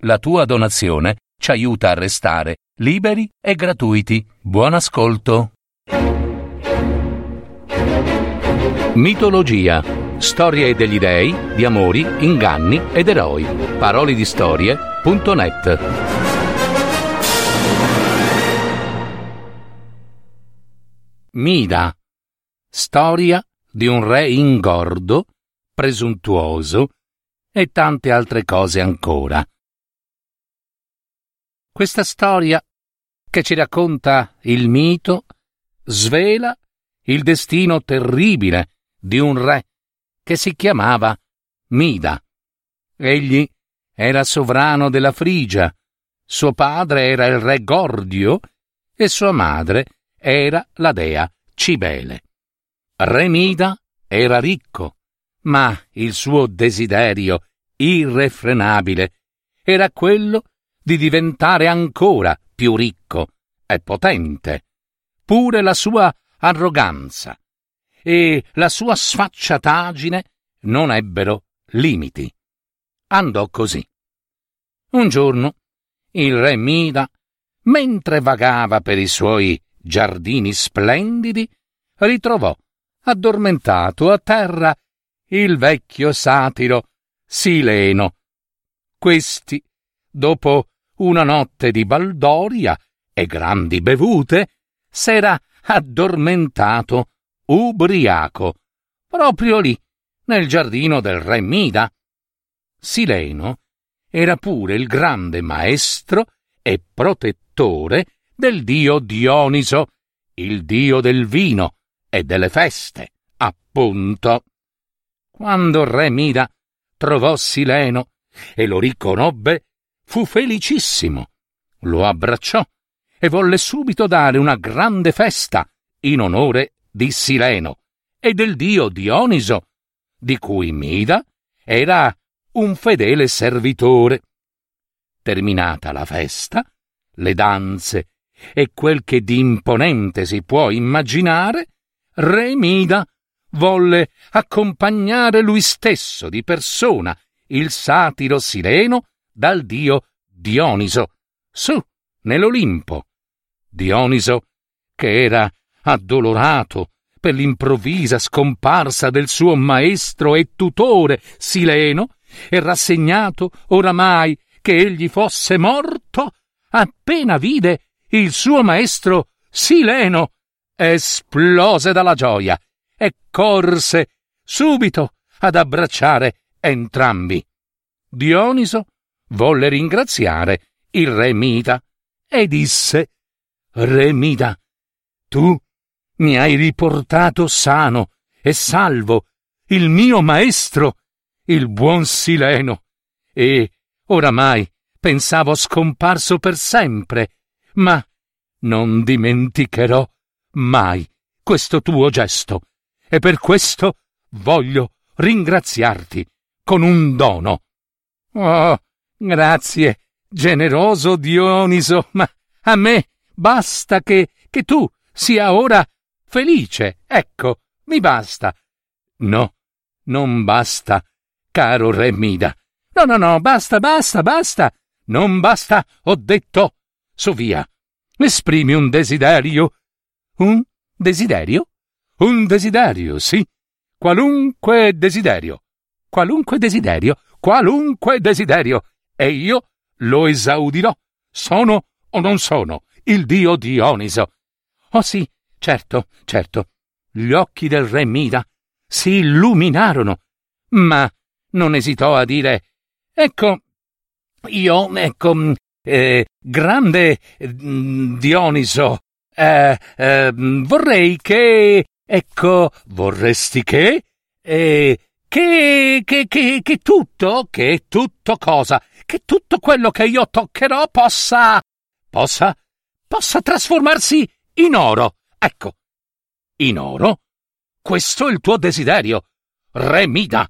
La tua donazione ci aiuta a restare liberi e gratuiti. Buon ascolto. Mitologia. Storie degli dei, di amori, inganni ed eroi. Parole di storie.net. Mida. Storia di un re ingordo, presuntuoso e tante altre cose ancora. Questa storia, che ci racconta il mito, svela il destino terribile di un re che si chiamava Mida. Egli era sovrano della Frigia, suo padre era il re Gordio e sua madre era la dea Cibele. Re Mida era ricco, ma il suo desiderio irrefrenabile era quello di diventare ancora più ricco e potente. Pure la sua arroganza e la sua sfacciataggine non ebbero limiti. Andò così. Un giorno il re Mida, mentre vagava per i suoi giardini splendidi, ritrovò addormentato a terra il vecchio satiro Sileno. Questi, dopo una notte di baldoria e grandi bevute, s'era addormentato ubriaco, proprio lì, nel giardino del re Mida. Sileno era pure il grande maestro e protettore del dio Dioniso, il dio del vino e delle feste, appunto. Quando re Mida trovò Sileno e lo riconobbe, fu felicissimo. Lo abbracciò e volle subito dare una grande festa in onore di Sileno e del dio Dioniso, di cui Mida era un fedele servitore. Terminata la festa, le danze e quel che di imponente si può immaginare, Re Mida volle accompagnare lui stesso di persona il satiro Sileno dal dio Dioniso, su, nell'Olimpo. Dioniso, che era addolorato per l'improvvisa scomparsa del suo maestro e tutore Sileno, e rassegnato oramai che egli fosse morto, appena vide il suo maestro Sileno, esplose dalla gioia e corse subito ad abbracciare entrambi. Dioniso volle ringraziare il re Mida e disse Re Mida, tu mi hai riportato sano e salvo il mio maestro, il buon Sileno, e oramai pensavo scomparso per sempre, ma non dimenticherò mai questo tuo gesto e per questo voglio ringraziarti con un dono. Oh, grazie, generoso Dioniso, ma a me basta che, che tu sia ora felice. Ecco, mi basta. No, non basta, caro re Mida. No, no, no, basta, basta, basta. Non basta, ho detto. Su via. Esprimi un desiderio. Un desiderio? Un desiderio, sì. Qualunque desiderio. Qualunque desiderio. Qualunque desiderio. E io lo esaudirò. Sono o non sono il dio Dioniso. Oh sì, certo, certo. Gli occhi del re Mida si illuminarono, ma non esitò a dire Ecco, io, ecco, eh, grande mm, Dioniso, eh, eh, vorrei che, ecco, vorresti che, eh, che, che, che, che tutto, che tutto cosa, che tutto quello che io toccherò possa, possa, possa trasformarsi in oro. Ecco, in oro? Questo è il tuo desiderio, Re Mida.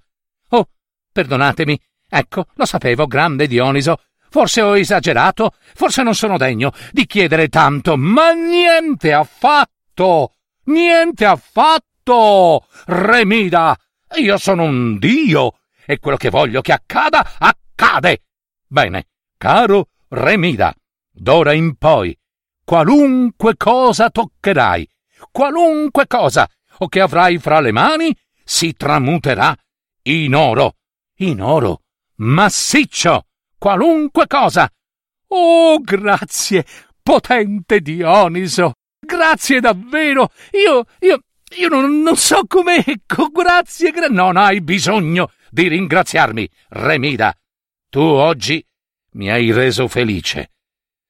Oh, perdonatemi, ecco, lo sapevo, grande Dioniso, Forse ho esagerato, forse non sono degno di chiedere tanto, ma niente affatto! Niente affatto! Remida! Io sono un dio e quello che voglio che accada, accade! Bene, Caro Remida, d'ora in poi, qualunque cosa toccherai, qualunque cosa o che avrai fra le mani, si tramuterà in oro, in oro massiccio, qualunque cosa. Oh, grazie, potente Dioniso, grazie davvero. Io, io, io non, non so come. Ecco, grazie, gra- non hai bisogno di ringraziarmi, Remida. Tu oggi mi hai reso felice.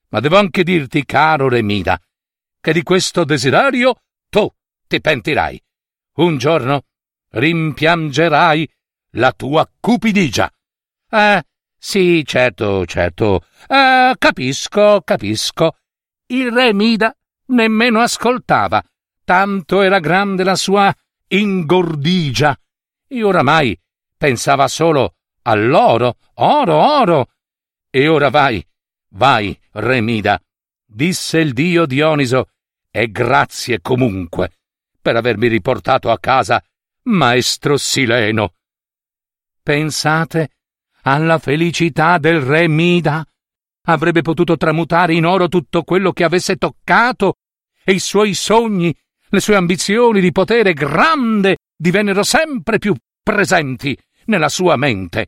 Ma devo anche dirti, caro Remida, che di questo desiderio tu ti pentirai. Un giorno rimpiangerai la tua cupidigia. Eh, sì, certo, certo. Eh, capisco, capisco. Il re Mida nemmeno ascoltava, tanto era grande la sua ingordigia. E oramai pensava solo all'oro, oro, oro. E ora vai, vai, re Mida, disse il dio Dioniso, e grazie comunque per avermi riportato a casa maestro Sileno. Pensate alla felicità del re Mida. Avrebbe potuto tramutare in oro tutto quello che avesse toccato e i suoi sogni, le sue ambizioni di potere grande divennero sempre più presenti nella sua mente.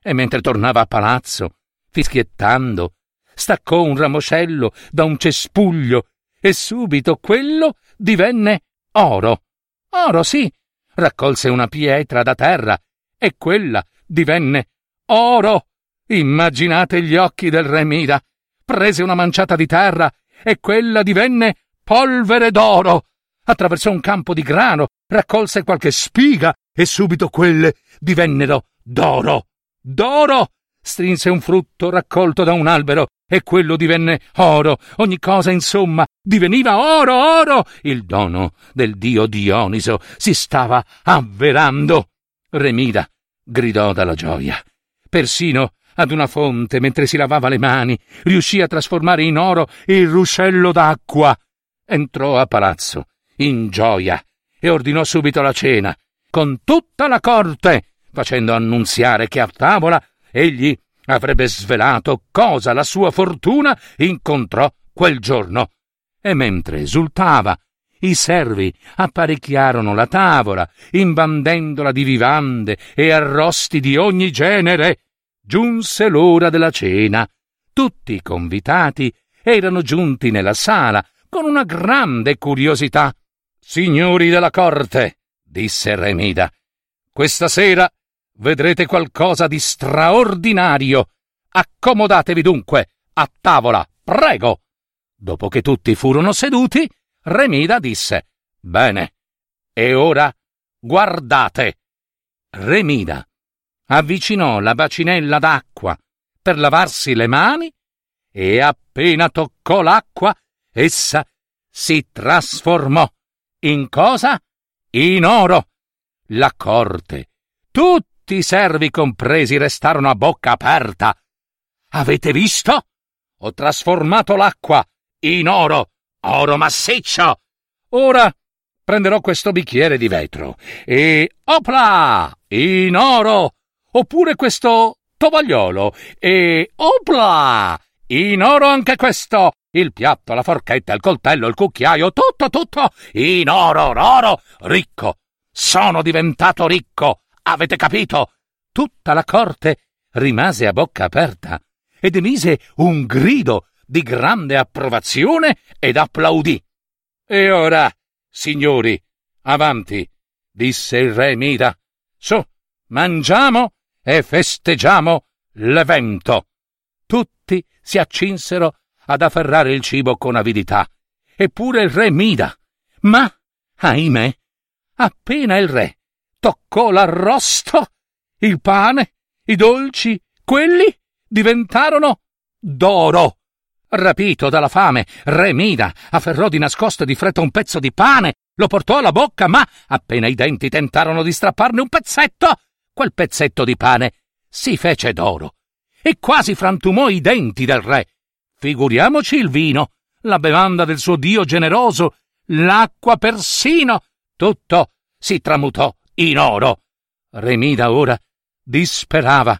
E mentre tornava a palazzo, fischiettando, staccò un ramoscello da un cespuglio e subito quello divenne oro. Oro, sì. Raccolse una pietra da terra e quella divenne oro. Immaginate gli occhi del re Mida. Prese una manciata di terra e quella divenne polvere d'oro. Attraversò un campo di grano, raccolse qualche spiga e subito quelle divennero d'oro. D'oro! Strinse un frutto raccolto da un albero e quello divenne oro. Ogni cosa, insomma, diveniva oro, oro. Il dono del dio Dioniso si stava avverando. Remida gridò dalla gioia. Persino ad una fonte, mentre si lavava le mani, riuscì a trasformare in oro il ruscello d'acqua. Entrò a palazzo, in gioia, e ordinò subito la cena, con tutta la corte, facendo annunziare che a tavola egli avrebbe svelato cosa la sua fortuna incontrò quel giorno. E mentre esultava, i servi apparecchiarono la tavola, imbandendola di vivande e arrosti di ogni genere. Giunse l'ora della cena. Tutti i convitati erano giunti nella sala con una grande curiosità. Signori della corte, disse Remida, questa sera vedrete qualcosa di straordinario. Accomodatevi dunque a tavola, prego. Dopo che tutti furono seduti, Remida disse Bene, e ora guardate. Remida avvicinò la bacinella d'acqua per lavarsi le mani e appena toccò l'acqua, essa si trasformò in cosa? In oro. La corte, tutti i servi compresi restarono a bocca aperta. Avete visto? Ho trasformato l'acqua in oro, oro massiccio. Ora prenderò questo bicchiere di vetro e opla! In oro! Oppure questo tovagliolo e opla! In oro anche questo! Il piatto, la forchetta, il coltello, il cucchiaio, tutto, tutto! In oro, oro! Ricco! Sono diventato ricco! Avete capito? Tutta la corte rimase a bocca aperta ed emise un grido di grande approvazione ed applaudì. E ora, signori, avanti, disse il re Mida. Su, mangiamo e festeggiamo l'evento. Tutti si accinsero ad afferrare il cibo con avidità, eppure il re Mida. Ma, ahimè, appena il re toccò l'arrosto, il pane, i dolci, quelli diventarono d'oro. Rapito dalla fame, Re Mida afferrò di nascosto di fretta un pezzo di pane, lo portò alla bocca, ma appena i denti tentarono di strapparne un pezzetto, quel pezzetto di pane si fece d'oro e quasi frantumò i denti del re. Figuriamoci il vino, la bevanda del suo dio generoso, l'acqua persino, tutto si tramutò in oro. Remida ora disperava.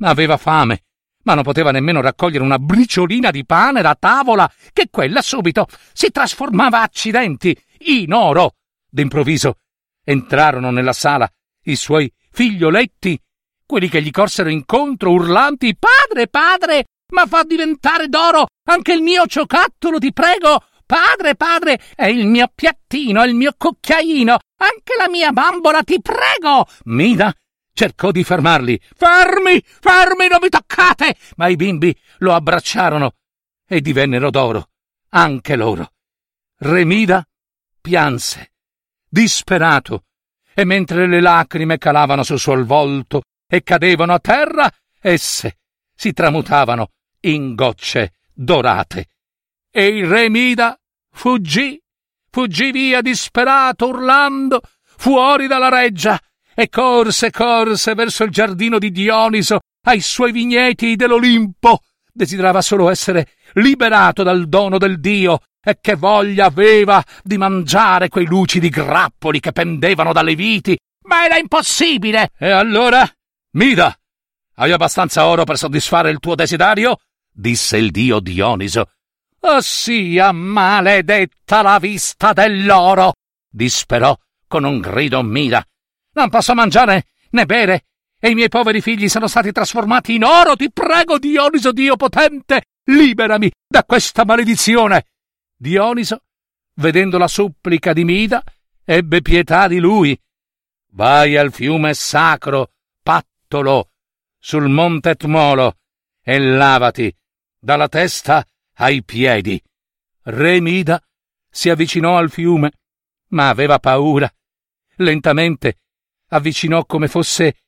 Aveva fame, ma non poteva nemmeno raccogliere una briciolina di pane da tavola, che quella subito si trasformava accidenti in oro. D'improvviso entrarono nella sala i suoi figlioletti, quelli che gli corsero incontro urlanti Padre, padre, ma fa diventare d'oro anche il mio giocattolo, ti prego. Padre, padre, è il mio piattino, il mio cucchiaino, anche la mia bambola, ti prego. Mida cercò di fermarli. Fermi, fermi, non mi toccate! Ma i bimbi lo abbracciarono e divennero d'oro, anche loro. Remida pianse, disperato, e mentre le lacrime calavano sul suo volto e cadevano a terra, esse si tramutavano in gocce dorate. E il re Mida fuggì, fuggì via disperato, urlando, fuori dalla reggia, e corse, corse verso il giardino di Dioniso, ai suoi vigneti dell'Olimpo. Desiderava solo essere liberato dal dono del Dio, e che voglia aveva di mangiare quei lucidi grappoli che pendevano dalle viti, ma era impossibile. E allora, Mida, hai abbastanza oro per soddisfare il tuo desiderio? Disse il dio Dioniso. Oh sia maledetta la vista dell'oro! disperò con un grido Mida. Non posso mangiare né bere, e i miei poveri figli sono stati trasformati in oro. Ti prego, Dioniso Dio potente, liberami da questa maledizione. Dioniso, vedendo la supplica di Mida, ebbe pietà di lui. Vai al fiume sacro, pattolo, sul monte Etmolo, e lavati dalla testa ai piedi. Re Mida si avvicinò al fiume, ma aveva paura. Lentamente avvicinò come fosse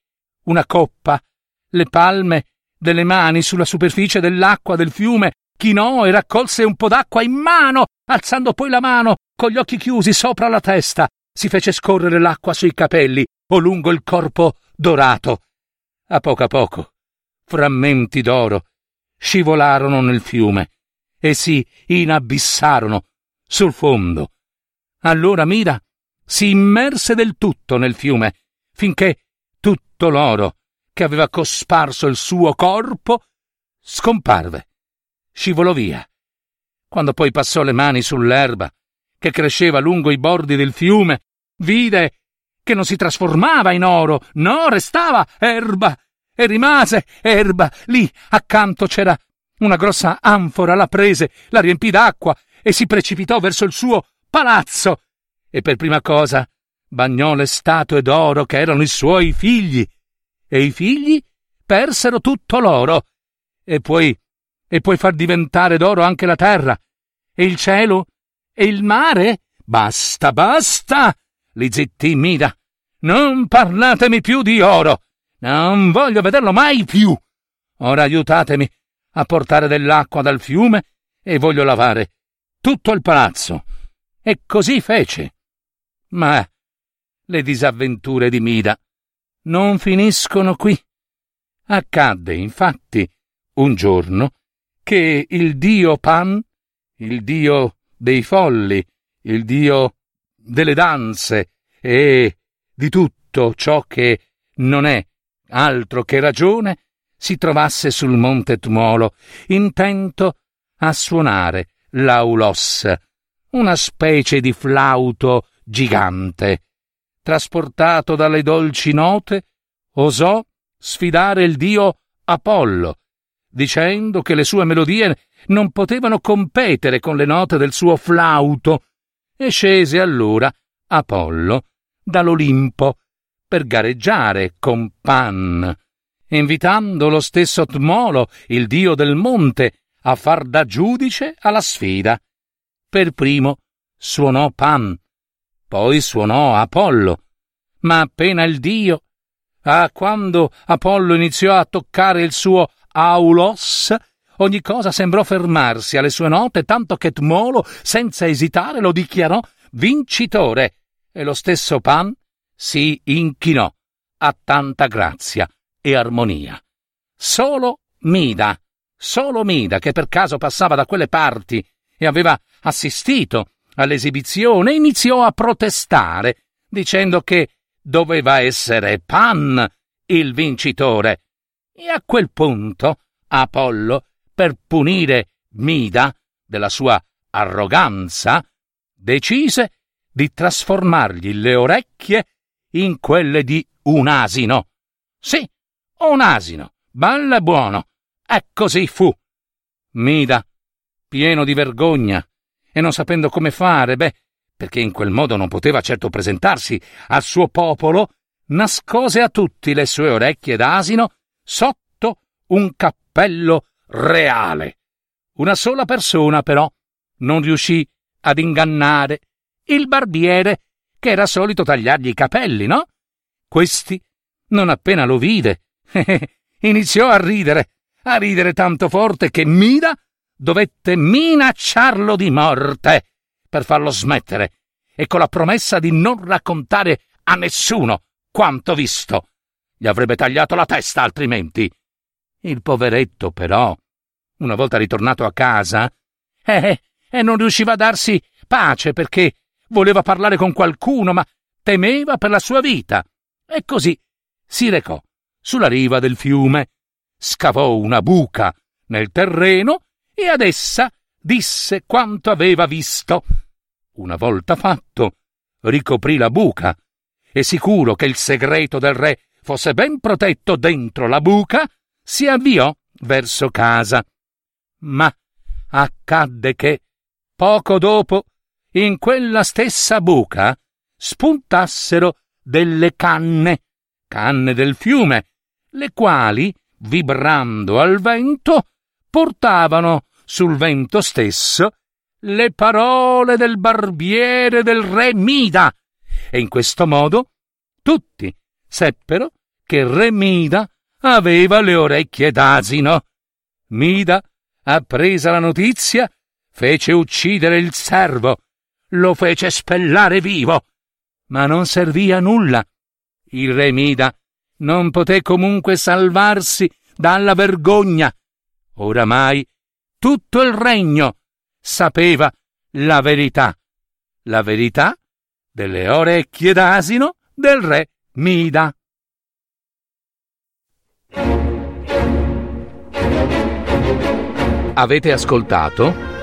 una coppa le palme delle mani sulla superficie dell'acqua del fiume, chinò e raccolse un po' d'acqua in mano, alzando poi la mano con gli occhi chiusi sopra la testa, si fece scorrere l'acqua sui capelli o lungo il corpo dorato. A poco a poco, frammenti d'oro scivolarono nel fiume e si inabissarono sul fondo. Allora Mira si immerse del tutto nel fiume finché tutto l'oro che aveva cosparso il suo corpo scomparve, scivolò via. Quando poi passò le mani sull'erba che cresceva lungo i bordi del fiume, vide che non si trasformava in oro, no, restava erba, e rimase erba. Lì accanto c'era una grossa anfora, la prese, la riempì d'acqua e si precipitò verso il suo palazzo. E per prima cosa bagnò le statue d'oro che erano i suoi figli, e i figli persero tutto l'oro. E poi, e puoi far diventare d'oro anche la terra, e il cielo, e il mare. Basta, basta! Li zittì Mida. Non parlatemi più di oro. Non voglio vederlo mai più. Ora aiutatemi a portare dell'acqua dal fiume e voglio lavare tutto il palazzo. E così fece. Ma le disavventure di Mida non finiscono qui. Accadde, infatti, un giorno che il dio Pan, il dio dei folli, il dio delle danze e di tutto ciò che non è altro che ragione, si trovasse sul monte Tmolo, intento a suonare l'aulos, una specie di flauto gigante. Trasportato dalle dolci note, osò sfidare il dio Apollo, dicendo che le sue melodie non potevano competere con le note del suo flauto, e scese allora Apollo dall'Olimpo per gareggiare con Pan, invitando lo stesso Tmolo, il dio del monte, a far da giudice alla sfida. Per primo suonò Pan, poi suonò Apollo, ma appena il dio, ah, quando Apollo iniziò a toccare il suo aulos, ogni cosa sembrò fermarsi alle sue note, tanto che Tmolo, senza esitare, lo dichiarò vincitore, e lo stesso Pan si inchinò a tanta grazia e armonia. Solo Mida, solo Mida, che per caso passava da quelle parti e aveva assistito all'esibizione, iniziò a protestare, dicendo che doveva essere Pan il vincitore. E a quel punto Apollo, per punire Mida della sua arroganza, decise di trasformargli le orecchie in quelle di un asino. Sì, un asino, bello e buono. E così fu. Mida, pieno di vergogna e non sapendo come fare, beh, perché in quel modo non poteva certo presentarsi al suo popolo, nascose a tutti le sue orecchie d'asino sotto un cappello reale. Una sola persona, però, non riuscì ad ingannare il barbiere che era solito tagliargli i capelli, no? Questi, non appena lo vide, iniziò a ridere, a ridere tanto forte che Mida dovette minacciarlo di morte per farlo smettere e con la promessa di non raccontare a nessuno quanto visto. Gli avrebbe tagliato la testa altrimenti. Il poveretto, però, una volta ritornato a casa, eh, eh, non riusciva a darsi pace perché voleva parlare con qualcuno, ma temeva per la sua vita. E così si recò sulla riva del fiume, scavò una buca nel terreno e ad essa disse quanto aveva visto. Una volta fatto, ricoprì la buca e sicuro che il segreto del re fosse ben protetto dentro la buca, si avviò verso casa. Ma accadde che, poco dopo, in quella stessa buca spuntassero delle canne, canne del fiume, le quali, vibrando al vento, portavano sul vento stesso le parole del barbiere del re Mida, e in questo modo tutti seppero che Re Mida aveva le orecchie d'asino. Mida, appresa la notizia, fece uccidere il servo, lo fece spellare vivo, ma non servì a nulla. Il re Mida non poté comunque salvarsi dalla vergogna. Oramai tutto il regno sapeva la verità, la verità delle orecchie d'asino del re Mida. Avete ascoltato